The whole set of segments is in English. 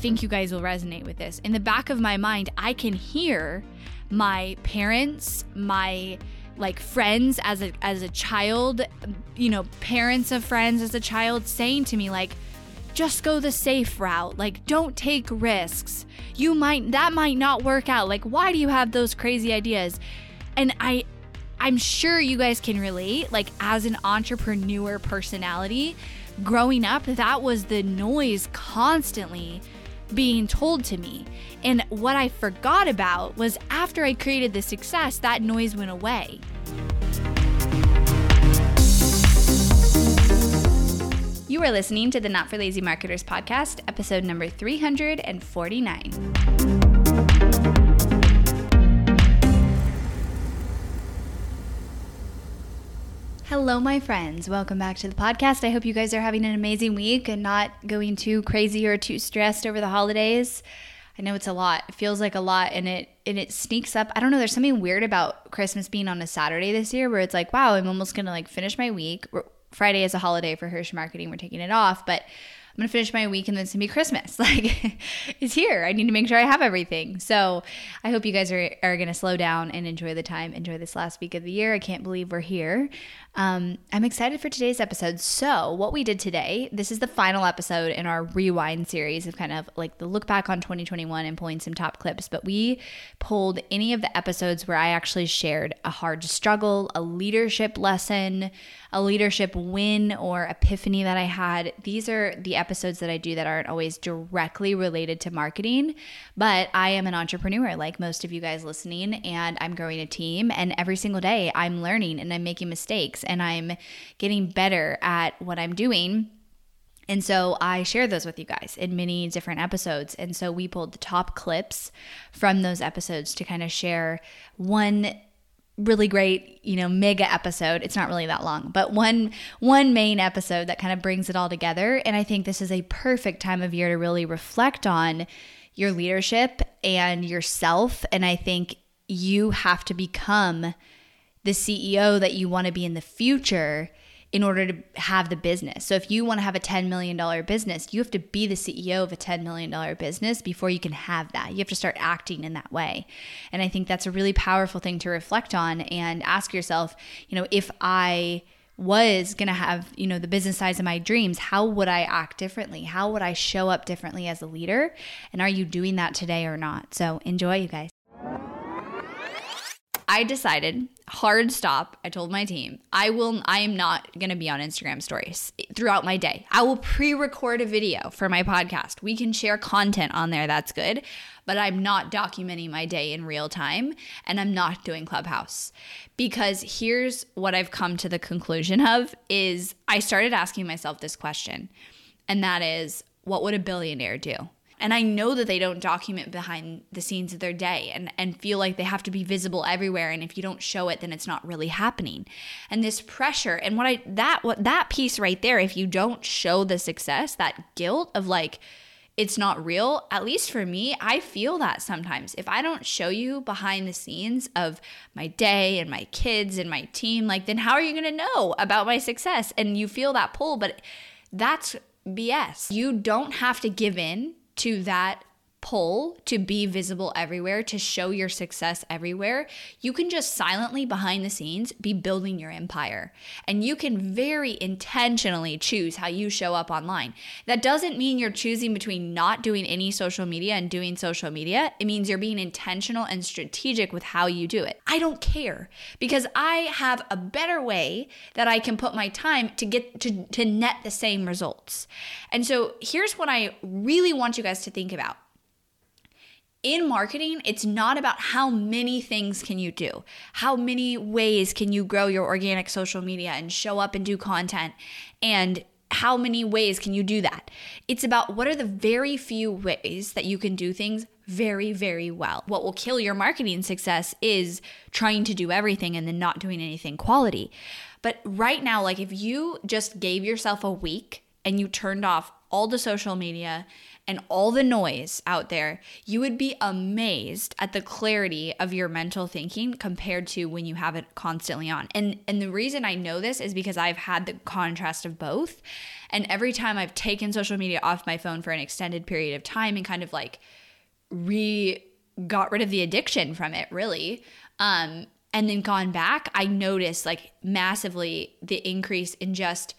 think you guys will resonate with this. In the back of my mind, I can hear my parents, my like friends as a as a child, you know, parents of friends as a child saying to me like just go the safe route. Like don't take risks. You might that might not work out. Like why do you have those crazy ideas? And I I'm sure you guys can relate like as an entrepreneur personality, growing up that was the noise constantly being told to me. And what I forgot about was after I created the success, that noise went away. You are listening to the Not for Lazy Marketers podcast, episode number 349. Hello, my friends. Welcome back to the podcast. I hope you guys are having an amazing week and not going too crazy or too stressed over the holidays. I know it's a lot. It feels like a lot and it and it sneaks up. I don't know, there's something weird about Christmas being on a Saturday this year where it's like, wow, I'm almost going to like finish my week. Friday is a holiday for Hirsh Marketing. We're taking it off, but I'm gonna finish my week and then it's gonna be Christmas. Like it's here. I need to make sure I have everything. So I hope you guys are, are gonna slow down and enjoy the time, enjoy this last week of the year. I can't believe we're here. Um, I'm excited for today's episode. So, what we did today, this is the final episode in our rewind series of kind of like the look back on 2021 and pulling some top clips. But we pulled any of the episodes where I actually shared a hard struggle, a leadership lesson, a leadership win, or epiphany that I had. These are the episodes that I do that aren't always directly related to marketing, but I am an entrepreneur like most of you guys listening, and I'm growing a team. And every single day I'm learning and I'm making mistakes and I'm getting better at what I'm doing. And so I share those with you guys in many different episodes. And so we pulled the top clips from those episodes to kind of share one really great, you know, mega episode. It's not really that long, but one one main episode that kind of brings it all together. And I think this is a perfect time of year to really reflect on your leadership and yourself. And I think you have to become the CEO that you want to be in the future in order to have the business. So if you want to have a $10 million business, you have to be the CEO of a $10 million business before you can have that. You have to start acting in that way. And I think that's a really powerful thing to reflect on and ask yourself, you know, if I was going to have, you know, the business size of my dreams, how would I act differently? How would I show up differently as a leader? And are you doing that today or not? So enjoy, you guys. I decided hard stop. I told my team, I will I am not going to be on Instagram stories throughout my day. I will pre-record a video for my podcast. We can share content on there, that's good, but I'm not documenting my day in real time and I'm not doing Clubhouse. Because here's what I've come to the conclusion of is I started asking myself this question. And that is, what would a billionaire do? And I know that they don't document behind the scenes of their day and, and feel like they have to be visible everywhere. And if you don't show it, then it's not really happening. And this pressure and what I that what that piece right there, if you don't show the success, that guilt of like, it's not real, at least for me, I feel that sometimes. If I don't show you behind the scenes of my day and my kids and my team, like, then how are you gonna know about my success? And you feel that pull, but that's BS. You don't have to give in to that pull to be visible everywhere, to show your success everywhere, you can just silently behind the scenes be building your empire. And you can very intentionally choose how you show up online. That doesn't mean you're choosing between not doing any social media and doing social media. It means you're being intentional and strategic with how you do it. I don't care because I have a better way that I can put my time to get to, to net the same results. And so here's what I really want you guys to think about in marketing, it's not about how many things can you do, how many ways can you grow your organic social media and show up and do content, and how many ways can you do that. It's about what are the very few ways that you can do things very, very well. What will kill your marketing success is trying to do everything and then not doing anything quality. But right now, like if you just gave yourself a week and you turned off all the social media and all the noise out there, you would be amazed at the clarity of your mental thinking compared to when you have it constantly on. And and the reason I know this is because I've had the contrast of both. And every time I've taken social media off my phone for an extended period of time and kind of like re got rid of the addiction from it, really. Um, and then gone back, I noticed like massively the increase in just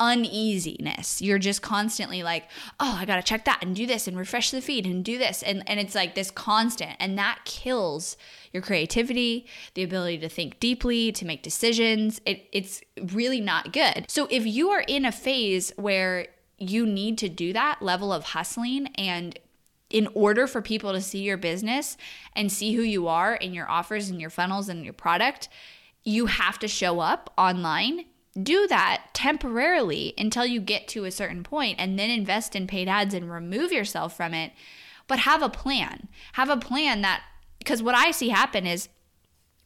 uneasiness. You're just constantly like, oh, I gotta check that and do this and refresh the feed and do this. And and it's like this constant and that kills your creativity, the ability to think deeply, to make decisions. It it's really not good. So if you are in a phase where you need to do that level of hustling and in order for people to see your business and see who you are in your offers and your funnels and your product, you have to show up online. Do that temporarily until you get to a certain point and then invest in paid ads and remove yourself from it. But have a plan. Have a plan that, because what I see happen is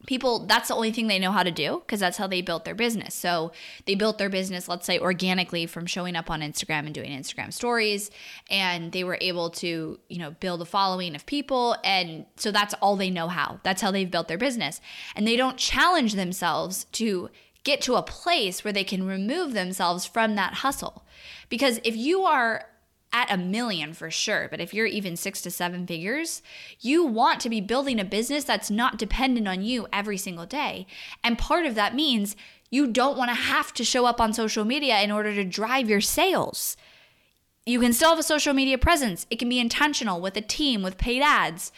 people that's the only thing they know how to do because that's how they built their business so they built their business let's say organically from showing up on instagram and doing instagram stories and they were able to you know build a following of people and so that's all they know how that's how they've built their business and they don't challenge themselves to get to a place where they can remove themselves from that hustle because if you are at a million for sure, but if you're even six to seven figures, you want to be building a business that's not dependent on you every single day. And part of that means you don't want to have to show up on social media in order to drive your sales. You can still have a social media presence, it can be intentional with a team, with paid ads.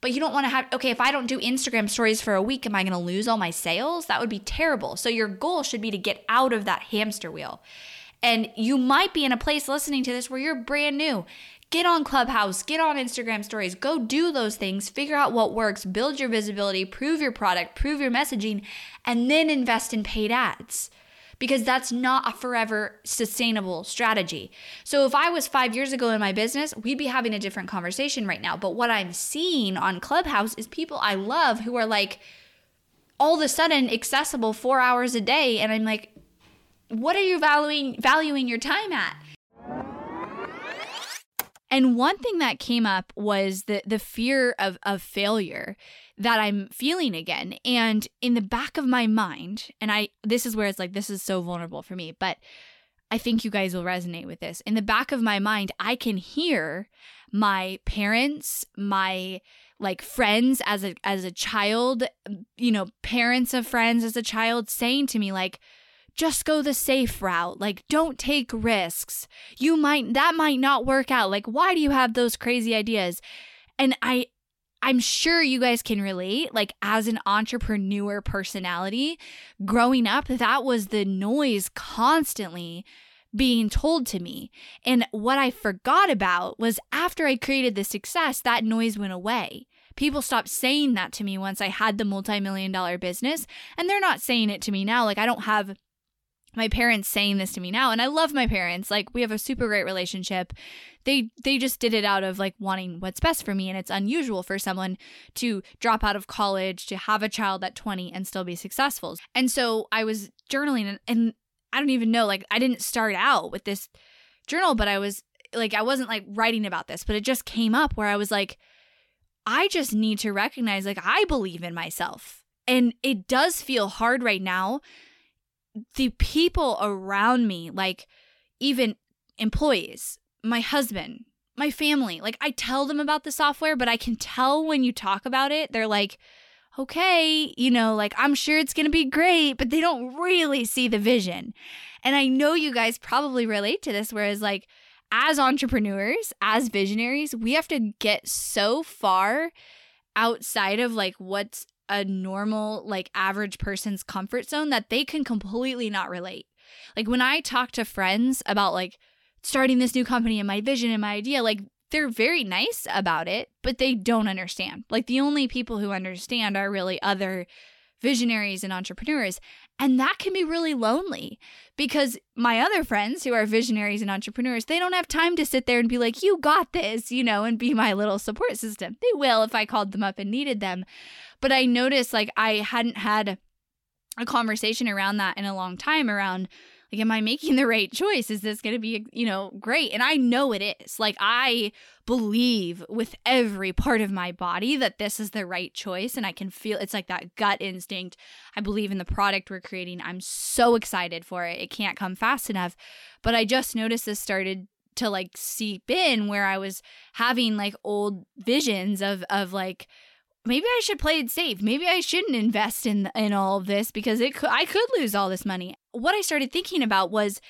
But you don't want to have, okay, if I don't do Instagram stories for a week, am I going to lose all my sales? That would be terrible. So your goal should be to get out of that hamster wheel. And you might be in a place listening to this where you're brand new. Get on Clubhouse, get on Instagram stories, go do those things, figure out what works, build your visibility, prove your product, prove your messaging, and then invest in paid ads because that's not a forever sustainable strategy. So if I was five years ago in my business, we'd be having a different conversation right now. But what I'm seeing on Clubhouse is people I love who are like all of a sudden accessible four hours a day. And I'm like, what are you valuing valuing your time at? And one thing that came up was the the fear of of failure that I'm feeling again. And in the back of my mind, and I this is where it's like this is so vulnerable for me, but I think you guys will resonate with this. In the back of my mind, I can hear my parents, my like friends as a as a child, you know, parents of friends as a child saying to me like just go the safe route. Like, don't take risks. You might, that might not work out. Like, why do you have those crazy ideas? And I, I'm sure you guys can relate. Like, as an entrepreneur personality, growing up, that was the noise constantly being told to me. And what I forgot about was after I created the success, that noise went away. People stopped saying that to me once I had the multi million dollar business. And they're not saying it to me now. Like, I don't have my parents saying this to me now and I love my parents like we have a super great relationship. They they just did it out of like wanting what's best for me and it's unusual for someone to drop out of college to have a child at 20 and still be successful. And so I was journaling and, and I don't even know like I didn't start out with this journal but I was like I wasn't like writing about this but it just came up where I was like I just need to recognize like I believe in myself. And it does feel hard right now the people around me, like even employees, my husband, my family, like I tell them about the software, but I can tell when you talk about it, they're like, okay, you know, like I'm sure it's going to be great, but they don't really see the vision. And I know you guys probably relate to this, whereas, like, as entrepreneurs, as visionaries, we have to get so far outside of like what's a normal, like average person's comfort zone that they can completely not relate. Like when I talk to friends about like starting this new company and my vision and my idea, like they're very nice about it, but they don't understand. Like the only people who understand are really other visionaries and entrepreneurs. And that can be really lonely because my other friends who are visionaries and entrepreneurs, they don't have time to sit there and be like, you got this, you know, and be my little support system. They will if I called them up and needed them. But I noticed like I hadn't had a conversation around that in a long time around Like, am I making the right choice? Is this going to be, you know, great? And I know it is. Like, I believe with every part of my body that this is the right choice. And I can feel it's like that gut instinct. I believe in the product we're creating. I'm so excited for it. It can't come fast enough. But I just noticed this started to like seep in where I was having like old visions of, of like, maybe I should play it safe. Maybe I shouldn't invest in in all of this because it could, I could lose all this money. What I started thinking about was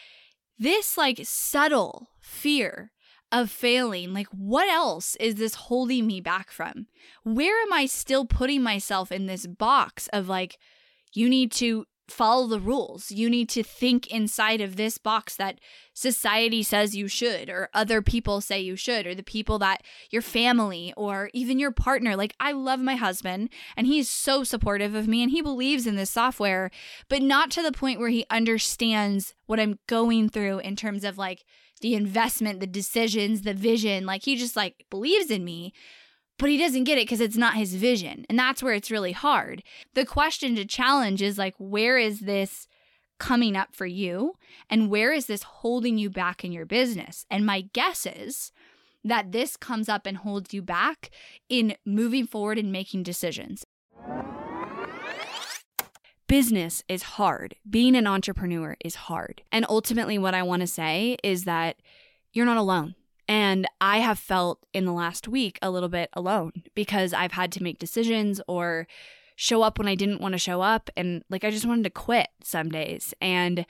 this like subtle fear of failing. Like what else is this holding me back from? Where am I still putting myself in this box of like you need to follow the rules. You need to think inside of this box that society says you should, or other people say you should, or the people that your family or even your partner. Like, I love my husband and he's so supportive of me and he believes in this software, but not to the point where he understands what I'm going through in terms of like the investment, the decisions, the vision. Like, he just like believes in me but he doesn't get it because it's not his vision. And that's where it's really hard. The question to challenge is like, where is this coming up for you? And where is this holding you back in your business? And my guess is that this comes up and holds you back in moving forward and making decisions. Business is hard. Being an entrepreneur is hard. And ultimately, what I want to say is that you're not alone. And I have felt in the last week a little bit alone because I've had to make decisions or show up when I didn't want to show up. And like, I just wanted to quit some days. And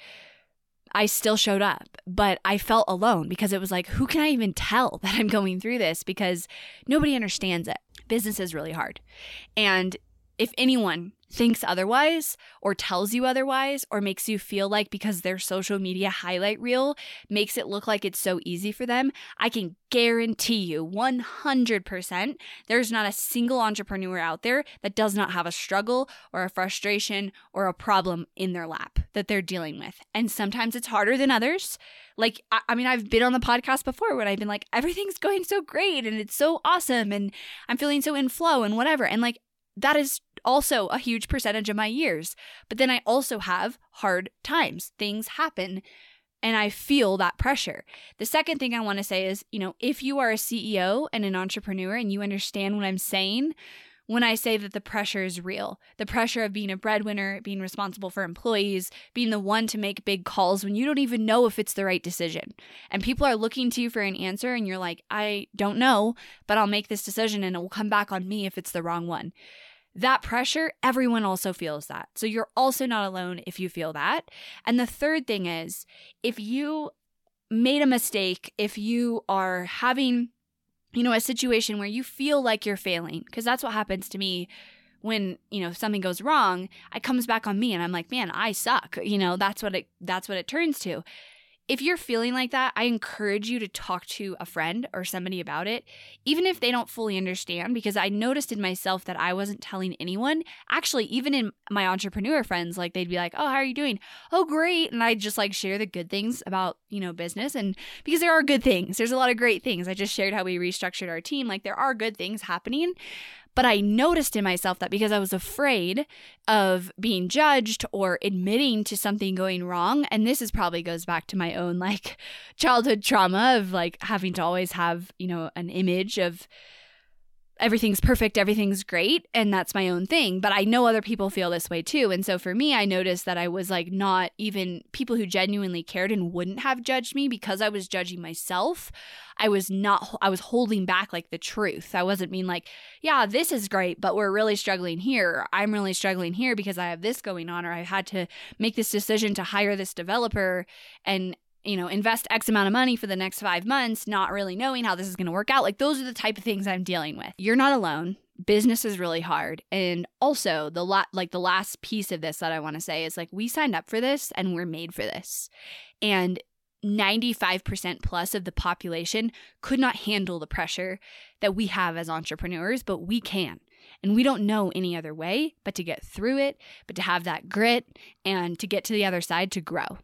I still showed up, but I felt alone because it was like, who can I even tell that I'm going through this? Because nobody understands it. Business is really hard. And if anyone thinks otherwise or tells you otherwise or makes you feel like because their social media highlight reel makes it look like it's so easy for them, I can guarantee you 100% there's not a single entrepreneur out there that does not have a struggle or a frustration or a problem in their lap that they're dealing with. And sometimes it's harder than others. Like, I, mean, I've been on the podcast before when I've been like, everything's going so great and it's so awesome and I'm feeling so in flow and whatever. And like, that is also a huge percentage of my years. But then I also have hard times. Things happen and I feel that pressure. The second thing I want to say is, you know, if you are a CEO and an entrepreneur and you understand what I'm saying, when I say that the pressure is real, the pressure of being a breadwinner, being responsible for employees, being the one to make big calls when you don't even know if it's the right decision. And people are looking to you for an answer, and you're like, I don't know, but I'll make this decision and it will come back on me if it's the wrong one that pressure, everyone also feels that. So you're also not alone if you feel that. And the third thing is if you made a mistake, if you are having, you know, a situation where you feel like you're failing, because that's what happens to me when you know something goes wrong it comes back on me and i'm like man i suck you know that's what it that's what it turns to if you're feeling like that, I encourage you to talk to a friend or somebody about it, even if they don't fully understand, because I noticed in myself that I wasn't telling anyone. Actually, even in my entrepreneur friends, like they'd be like, Oh, how are you doing? Oh, great. And I just like share the good things about, you know, business. And because there are good things, there's a lot of great things. I just shared how we restructured our team. Like there are good things happening. But I noticed in myself that because I was afraid of being judged or admitting to something going wrong, and this is probably goes back to my own like childhood trauma of like having to always have, you know, an image of everything's perfect, everything's great, and that's my own thing. But I know other people feel this way too. And so for me, I noticed that I was like not even people who genuinely cared and wouldn't have judged me because I was judging myself. I was not, I was holding back like the truth. I wasn't being like, yeah, this is great, but we're really struggling here. I'm really struggling here because I have this going on, or I had to make this decision to hire this developer and you know, invest X amount of money for the next five months, not really knowing how this is going to work out. Like, those are the type of things I'm dealing with. You're not alone. Business is really hard. And also, the la- like the last piece of this that I want to say is like, we signed up for this and we're made for this. And 95% plus of the population could not handle the pressure that we have as entrepreneurs, but we can. And we don't know any other way but to get through it, but to have that grit and to get to the other side to grow.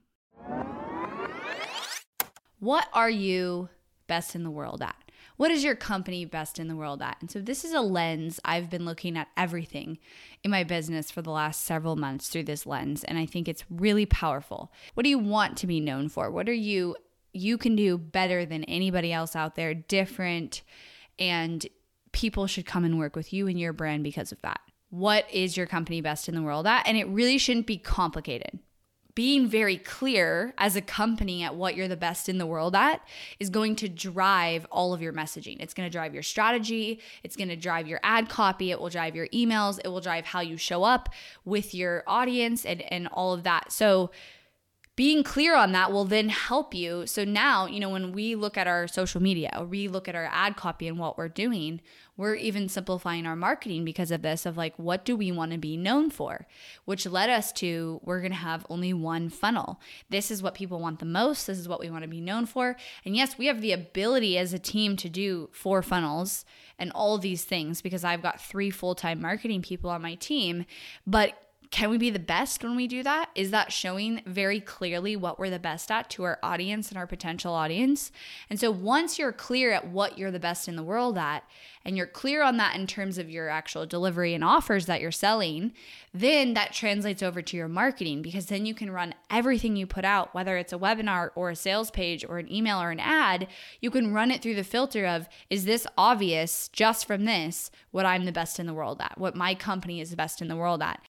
What are you best in the world at? What is your company best in the world at? And so this is a lens I've been looking at everything in my business for the last several months through this lens. And I think it's really powerful. What do you want to be known for? What are you you can do better than anybody else out there, different, and people should come and work with you and your brand because of that. What is your company best in the world at? And it really shouldn't be complicated being very clear as a company at what you're the best in the world at is going to drive all of your messaging. It's going to drive your strategy, it's going to drive your ad copy, it will drive your emails, it will drive how you show up with your audience and and all of that. So being clear on that will then help you. So now, you know, when we look at our social media, or we look at our ad copy and what we're doing, we're even simplifying our marketing because of this of like, what do we want to be known for? Which led us to we're going to have only one funnel. This is what people want the most. This is what we want to be known for. And yes, we have the ability as a team to do four funnels and all these things because I've got three full time marketing people on my team. But can we be the best when we do that? Is that showing very clearly what we're the best at to our audience and our potential audience? And so once you're clear at what you're the best in the world at, and you're clear on that in terms of your actual delivery and offers that you're selling, then that translates over to your marketing because then you can run everything you put out, whether it's a webinar or a sales page or an email or an ad, you can run it through the filter of is this obvious just from this what I'm the best in the world at, what my company is the best in the world at.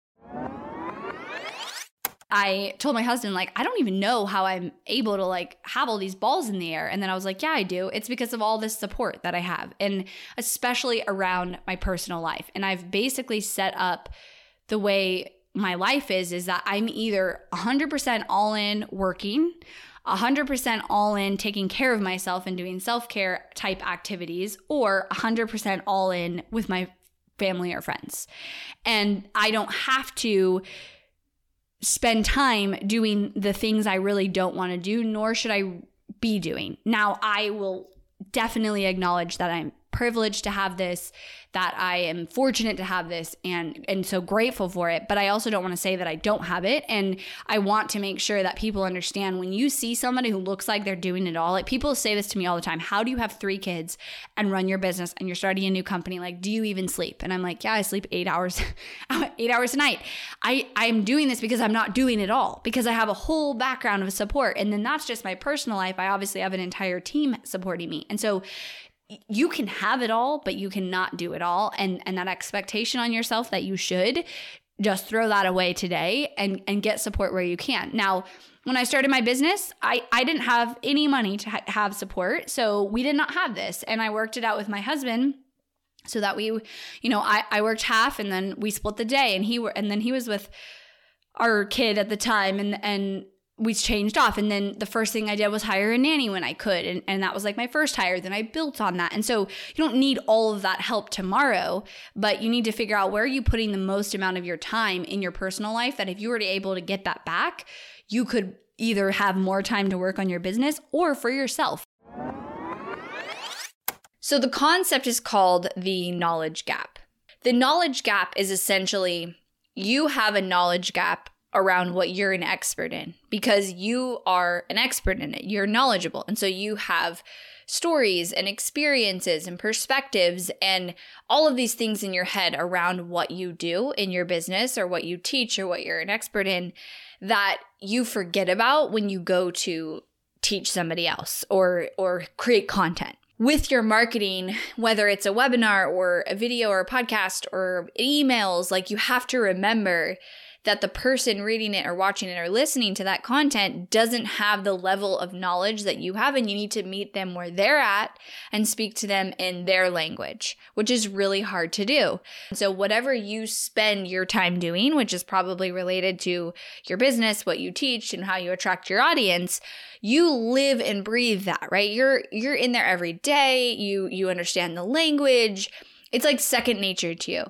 I told my husband, like, I don't even know how I'm able to like have all these balls in the air. And then I was like, yeah, I do. It's because of all this support that I have, and especially around my personal life. And I've basically set up the way my life is, is that I'm either 100% all in working, 100% all in taking care of myself and doing self care type activities, or 100% all in with my family or friends. And I don't have to spend time doing the things I really don't want to do, nor should I be doing. Now, I will definitely acknowledge that I'm privileged to have this that I am fortunate to have this and and so grateful for it. But I also don't want to say that I don't have it. And I want to make sure that people understand when you see somebody who looks like they're doing it all like people say this to me all the time how do you have 3 kids and run your business and you're starting a new company? Like do you even sleep? And I'm like yeah I sleep 8 hours 8 hours a night. I I'm doing this because I'm not doing it all because I have a whole background of support. And then that's just my personal life. I obviously have an entire team supporting me. And so you can have it all, but you cannot do it all. And and that expectation on yourself that you should just throw that away today and and get support where you can. Now, when I started my business, I, I didn't have any money to ha- have support. So we did not have this. And I worked it out with my husband so that we, you know, I, I worked half and then we split the day and he were, and then he was with our kid at the time and, and we changed off. And then the first thing i did was hire a nanny when i could. And, and that was like my first hire. Then i built on that. And so you don't need all of that help tomorrow but you need to figure out where are you putting the most amount of your time in your personal life that if you were to able to get that back you could either have more time to work on your business or for yourself. So the concept is called the knowledge gap. The knowledge gap is essentially you have a knowledge gap around what you're an expert in because you are an expert in it. You're knowledgeable. And so you have stories and experiences and perspectives and all of these things in your head around what you do in your business or what you teach or what you're an expert in that you forget about when you go to teach somebody else or or create content with your marketing, whether it's a webinar or a video or a podcast or emails, like you have to remember that the person reading it or watching it or listening to that content doesn't have the level of knowledge that you have, and you need to meet them where they're at and speak to them in their language, which is really hard to do. So, whatever you spend your time doing, which is probably related to your business, what you teach, and how you attract your audience, you live and breathe that, right? You're you're in there every day. You you understand the language. It's like second nature to you.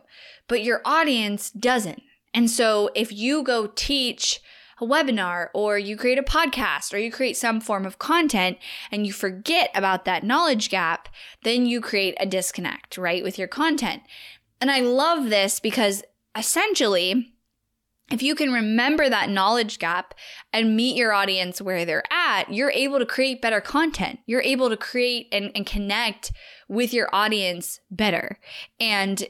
But your audience doesn't. And so if you go teach a webinar or you create a podcast or you create some form of content and you forget about that knowledge gap, then you create a disconnect, right, with your content. And I love this because essentially, if you can remember that knowledge gap and meet your audience where they're at, you're able to create better content. You're able to create and, and connect with your audience better and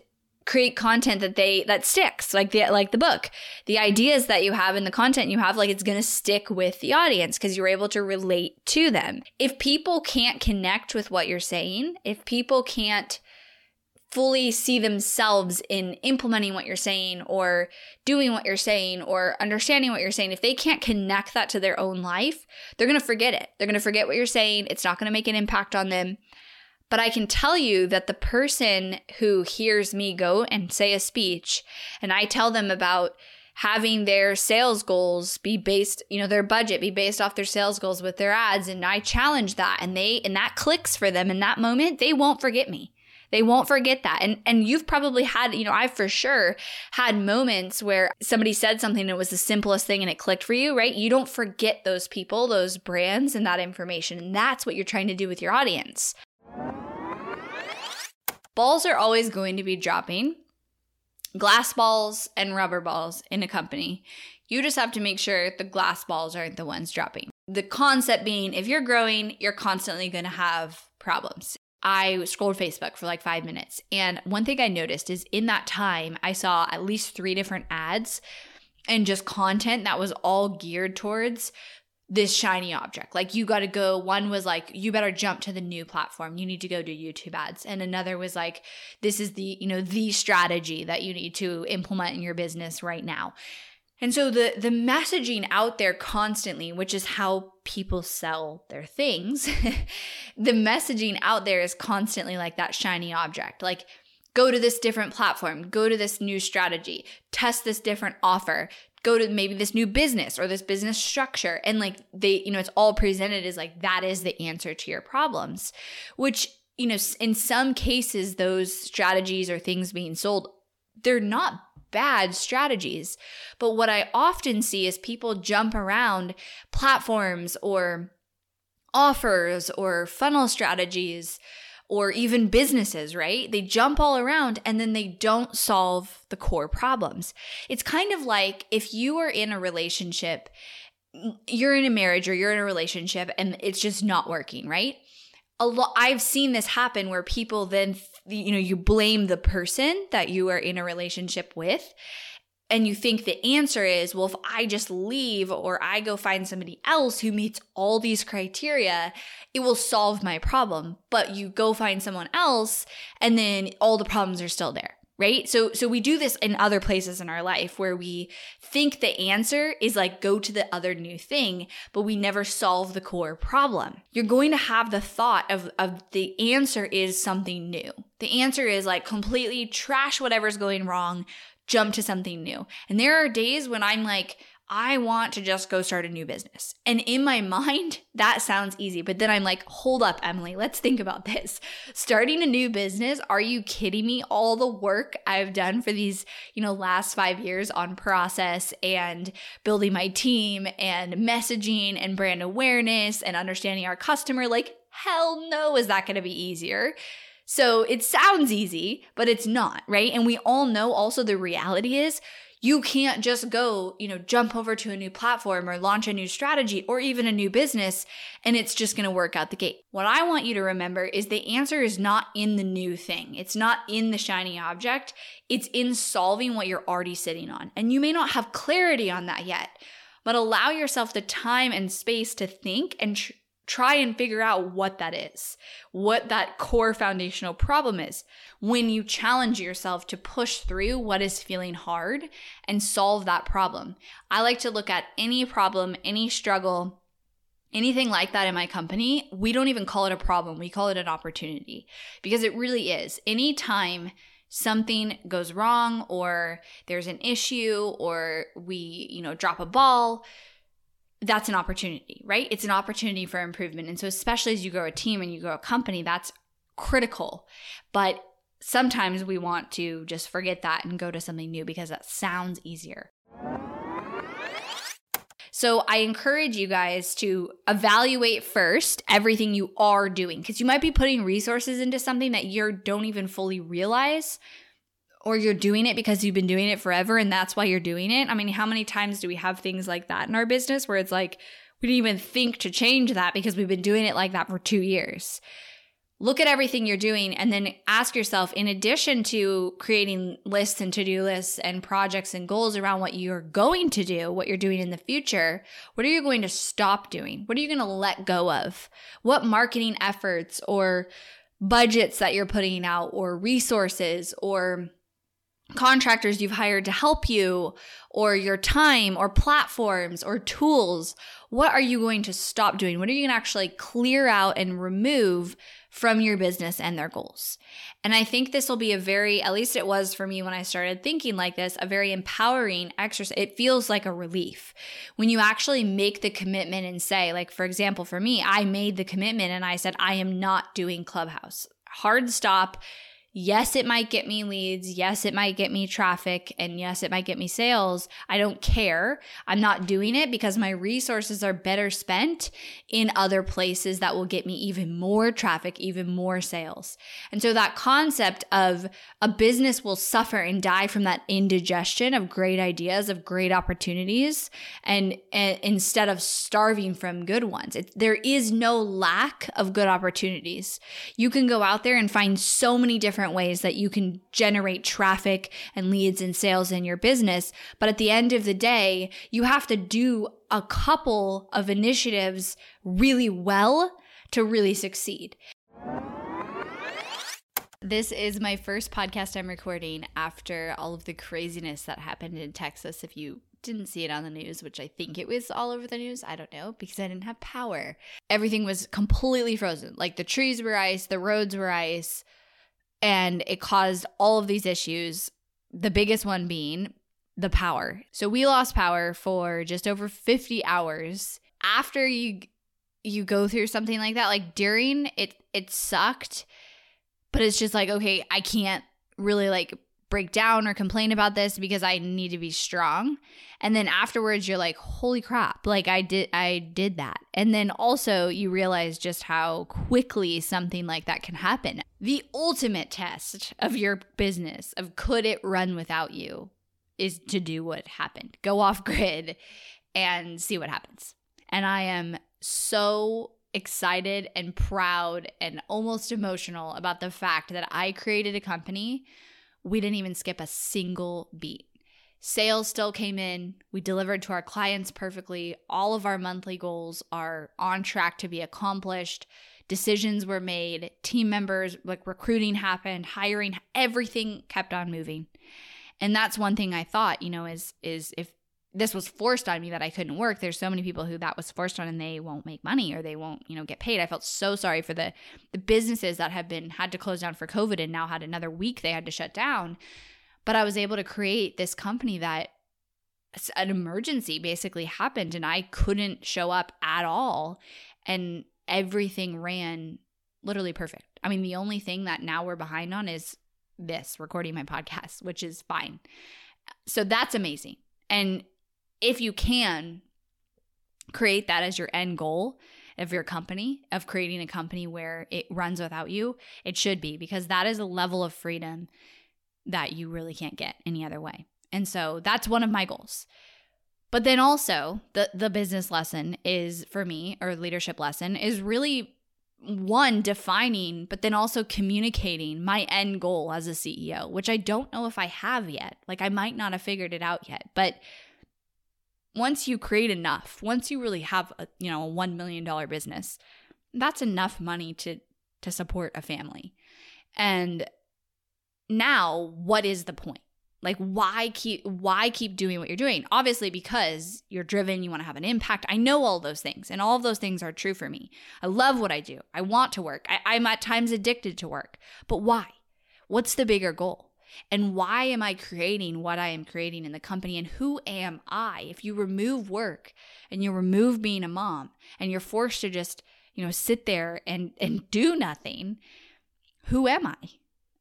create content that they that sticks like the like the book the ideas that you have and the content you have like it's going to stick with the audience because you're able to relate to them if people can't connect with what you're saying if people can't fully see themselves in implementing what you're saying or doing what you're saying or understanding what you're saying, if they can't connect that to their own life, they're going to forget it. They're going to forget what you're saying. It's not going to make an impact on them. But I can tell you that the person who hears me go and say a speech and I tell them about having their sales goals be based, you know, their budget be based off their sales goals with their ads and I challenge that and they and that clicks for them in that moment, they won't forget me. They won't forget that. And and you've probably had, you know, I've for sure had moments where somebody said something and it was the simplest thing and it clicked for you, right? You don't forget those people, those brands and that information. And that's what you're trying to do with your audience. Balls are always going to be dropping. Glass balls and rubber balls in a company. You just have to make sure the glass balls aren't the ones dropping. The concept being if you're growing, you're constantly going to have problems. I scrolled Facebook for like five minutes. And one thing I noticed is in that time, I saw at least three different ads and just content that was all geared towards this shiny object. Like you got to go, one was like, you better jump to the new platform. You need to go do YouTube ads. And another was like, this is the, you know, the strategy that you need to implement in your business right now. And so the the messaging out there constantly, which is how people sell their things, the messaging out there is constantly like that shiny object. Like go to this different platform, go to this new strategy, test this different offer, go to maybe this new business or this business structure and like they, you know, it's all presented as like that is the answer to your problems, which you know, in some cases those strategies or things being sold they're not bad strategies. But what I often see is people jump around platforms or offers or funnel strategies or even businesses, right? They jump all around and then they don't solve the core problems. It's kind of like if you are in a relationship, you're in a marriage or you're in a relationship and it's just not working, right? A lot I've seen this happen where people then you know, you blame the person that you are in a relationship with. And you think the answer is, well, if I just leave or I go find somebody else who meets all these criteria, it will solve my problem. But you go find someone else and then all the problems are still there right? So so we do this in other places in our life where we think the answer is like go to the other new thing but we never solve the core problem. You're going to have the thought of of the answer is something new. The answer is like completely trash whatever's going wrong jump to something new and there are days when i'm like I want to just go start a new business. And in my mind, that sounds easy. But then I'm like, hold up, Emily, let's think about this. Starting a new business, are you kidding me? All the work I've done for these, you know, last five years on process and building my team and messaging and brand awareness and understanding our customer, like, hell no, is that going to be easier? So it sounds easy, but it's not, right? And we all know also the reality is you can't just go, you know, jump over to a new platform or launch a new strategy or even a new business and it's just going to work out the gate. What I want you to remember is the answer is not in the new thing. It's not in the shiny object. It's in solving what you're already sitting on. And you may not have clarity on that yet, but allow yourself the time and space to think and tr- try and figure out what that is, what that core foundational problem is. When you challenge yourself to push through what is feeling hard and solve that problem. I like to look at any problem, any struggle, anything like that in my company. We don't even call it a problem, we call it an opportunity because it really is. Anytime something goes wrong or there's an issue or we, you know, drop a ball, that's an opportunity, right? It's an opportunity for improvement. And so, especially as you grow a team and you grow a company, that's critical. But sometimes we want to just forget that and go to something new because that sounds easier. So I encourage you guys to evaluate first everything you are doing because you might be putting resources into something that you don't even fully realize or you're doing it because you've been doing it forever and that's why you're doing it. I mean, how many times do we have things like that in our business where it's like we didn't even think to change that because we've been doing it like that for 2 years. Look at everything you're doing and then ask yourself in addition to creating lists and to-do lists and projects and goals around what you're going to do, what you're doing in the future, what are you going to stop doing? What are you going to let go of? What marketing efforts or budgets that you're putting out or resources or contractors you've hired to help you or your time or platforms or tools what are you going to stop doing? What are you going to actually clear out and remove from your business and their goals? And i think this will be a very at least it was for me when i started thinking like this a very empowering exercise. It feels like a relief. When you actually make the commitment and say like for example for me i made the commitment and i said i am not doing clubhouse. Hard stop Yes, it might get me leads. Yes, it might get me traffic. And yes, it might get me sales. I don't care. I'm not doing it because my resources are better spent in other places that will get me even more traffic, even more sales. And so that concept of a business will suffer and die from that indigestion of great ideas, of great opportunities, and, and instead of starving from good ones. It, there is no lack of good opportunities. You can go out there and find so many different different ways that you can generate traffic and leads and sales in your business. But at the end of the day, you have to do a couple of initiatives really well to really succeed. This is my first podcast I'm recording after all of the craziness that happened in Texas. If you didn't see it on the news, which I think it was all over the news. I don't know because I didn't have power. Everything was completely frozen. Like the trees were ice, the roads were ice, and it caused all of these issues. The biggest one being the power. So we lost power for just over 50 hours. After you you go through something like that, like during it it sucked, but it's just like okay, I can't really like break down or complain about this because I need to be strong. And then afterwards you're like, "Holy crap, like I did I did that." And then also you realize just how quickly something like that can happen. The ultimate test of your business of could it run without you is to do what happened. Go off grid and see what happens. And I am so excited and proud and almost emotional about the fact that I created a company we didn't even skip a single beat. Sales still came in. We delivered to our clients perfectly. All of our monthly goals are on track to be accomplished. Decisions were made, team members, like recruiting happened, hiring, everything kept on moving. And that's one thing I thought, you know, is is if this was forced on me that I couldn't work. There's so many people who that was forced on and they won't make money or they won't, you know, get paid. I felt so sorry for the the businesses that have been had to close down for COVID and now had another week they had to shut down. But I was able to create this company that an emergency basically happened and I couldn't show up at all and everything ran literally perfect. I mean, the only thing that now we're behind on is this recording my podcast, which is fine. So that's amazing. And if you can create that as your end goal of your company, of creating a company where it runs without you, it should be because that is a level of freedom that you really can't get any other way. And so that's one of my goals. But then also, the the business lesson is for me or leadership lesson is really one defining but then also communicating my end goal as a CEO, which I don't know if I have yet. Like I might not have figured it out yet, but once you create enough, once you really have a, you know, a 1 million dollar business, that's enough money to to support a family. And now what is the point? Like why keep why keep doing what you're doing? Obviously because you're driven, you want to have an impact. I know all those things and all of those things are true for me. I love what I do. I want to work. I, I'm at times addicted to work. But why? What's the bigger goal? And why am I creating what I am creating in the company? And who am I? If you remove work and you remove being a mom and you're forced to just, you know, sit there and, and do nothing, who am I?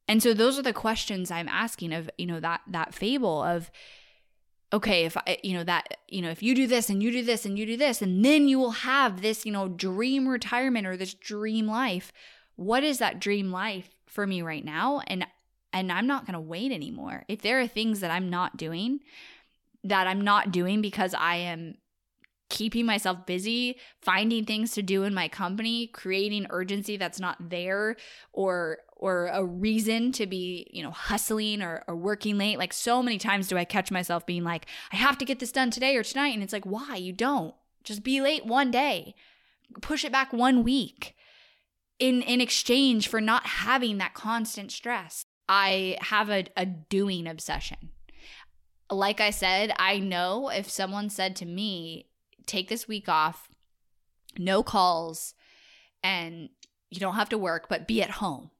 And so those are the questions I'm asking of, you know, that that fable of okay, if I, you know, that, you know, if you do this and you do this and you do this, and then you will have this, you know, dream retirement or this dream life. What is that dream life for me right now? And and I'm not going to wait anymore. If there are things that I'm not doing, that I'm not doing because I am keeping myself busy, finding things to do in my company, creating urgency that's not there or or a reason to be, you know, hustling or, or working late. Like so many times do I catch myself being like, I have to get this done today or tonight. And it's like, why? You don't. Just be late one day. Push it back one week in in exchange for not having that constant stress. I have a, a doing obsession. Like I said, I know if someone said to me, take this week off, no calls, and you don't have to work, but be at home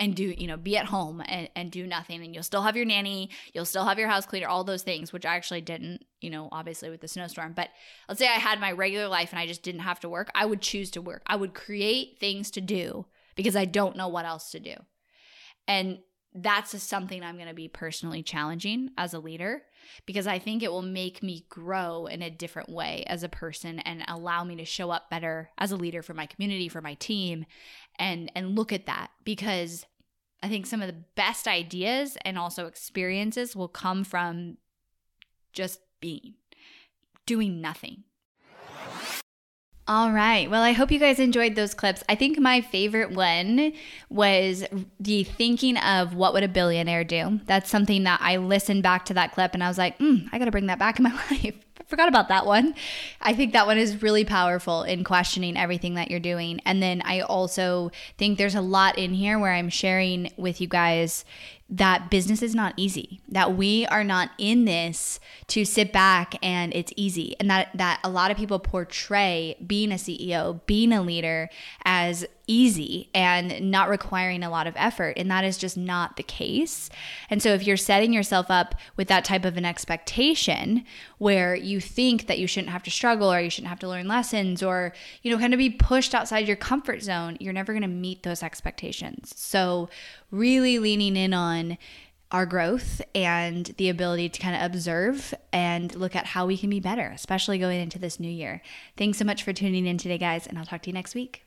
and do, you know, be at home and, and do nothing. And you'll still have your nanny, you'll still have your house cleaner, all those things, which I actually didn't, you know, obviously with the snowstorm. But let's say I had my regular life and I just didn't have to work. I would choose to work. I would create things to do because I don't know what else to do. And that's something I'm going to be personally challenging as a leader because I think it will make me grow in a different way as a person and allow me to show up better as a leader for my community, for my team and and look at that. Because I think some of the best ideas and also experiences will come from just being doing nothing all right. Well, I hope you guys enjoyed those clips. I think my favorite one was the thinking of what would a billionaire do. That's something that I listened back to that clip and I was like, mm, I got to bring that back in my life. I forgot about that one. I think that one is really powerful in questioning everything that you're doing. And then I also think there's a lot in here where I'm sharing with you guys that business is not easy that we are not in this to sit back and it's easy and that that a lot of people portray being a CEO being a leader as easy and not requiring a lot of effort. And that is just not the case. And so, if you're setting yourself up with that type of an expectation where you think that you shouldn't have to struggle or you shouldn't have to learn lessons or, you know, kind of be pushed outside your comfort zone, you're never going to meet those expectations. So, really leaning in on our growth and the ability to kind of observe and look at how we can be better, especially going into this new year. Thanks so much for tuning in today, guys, and I'll talk to you next week.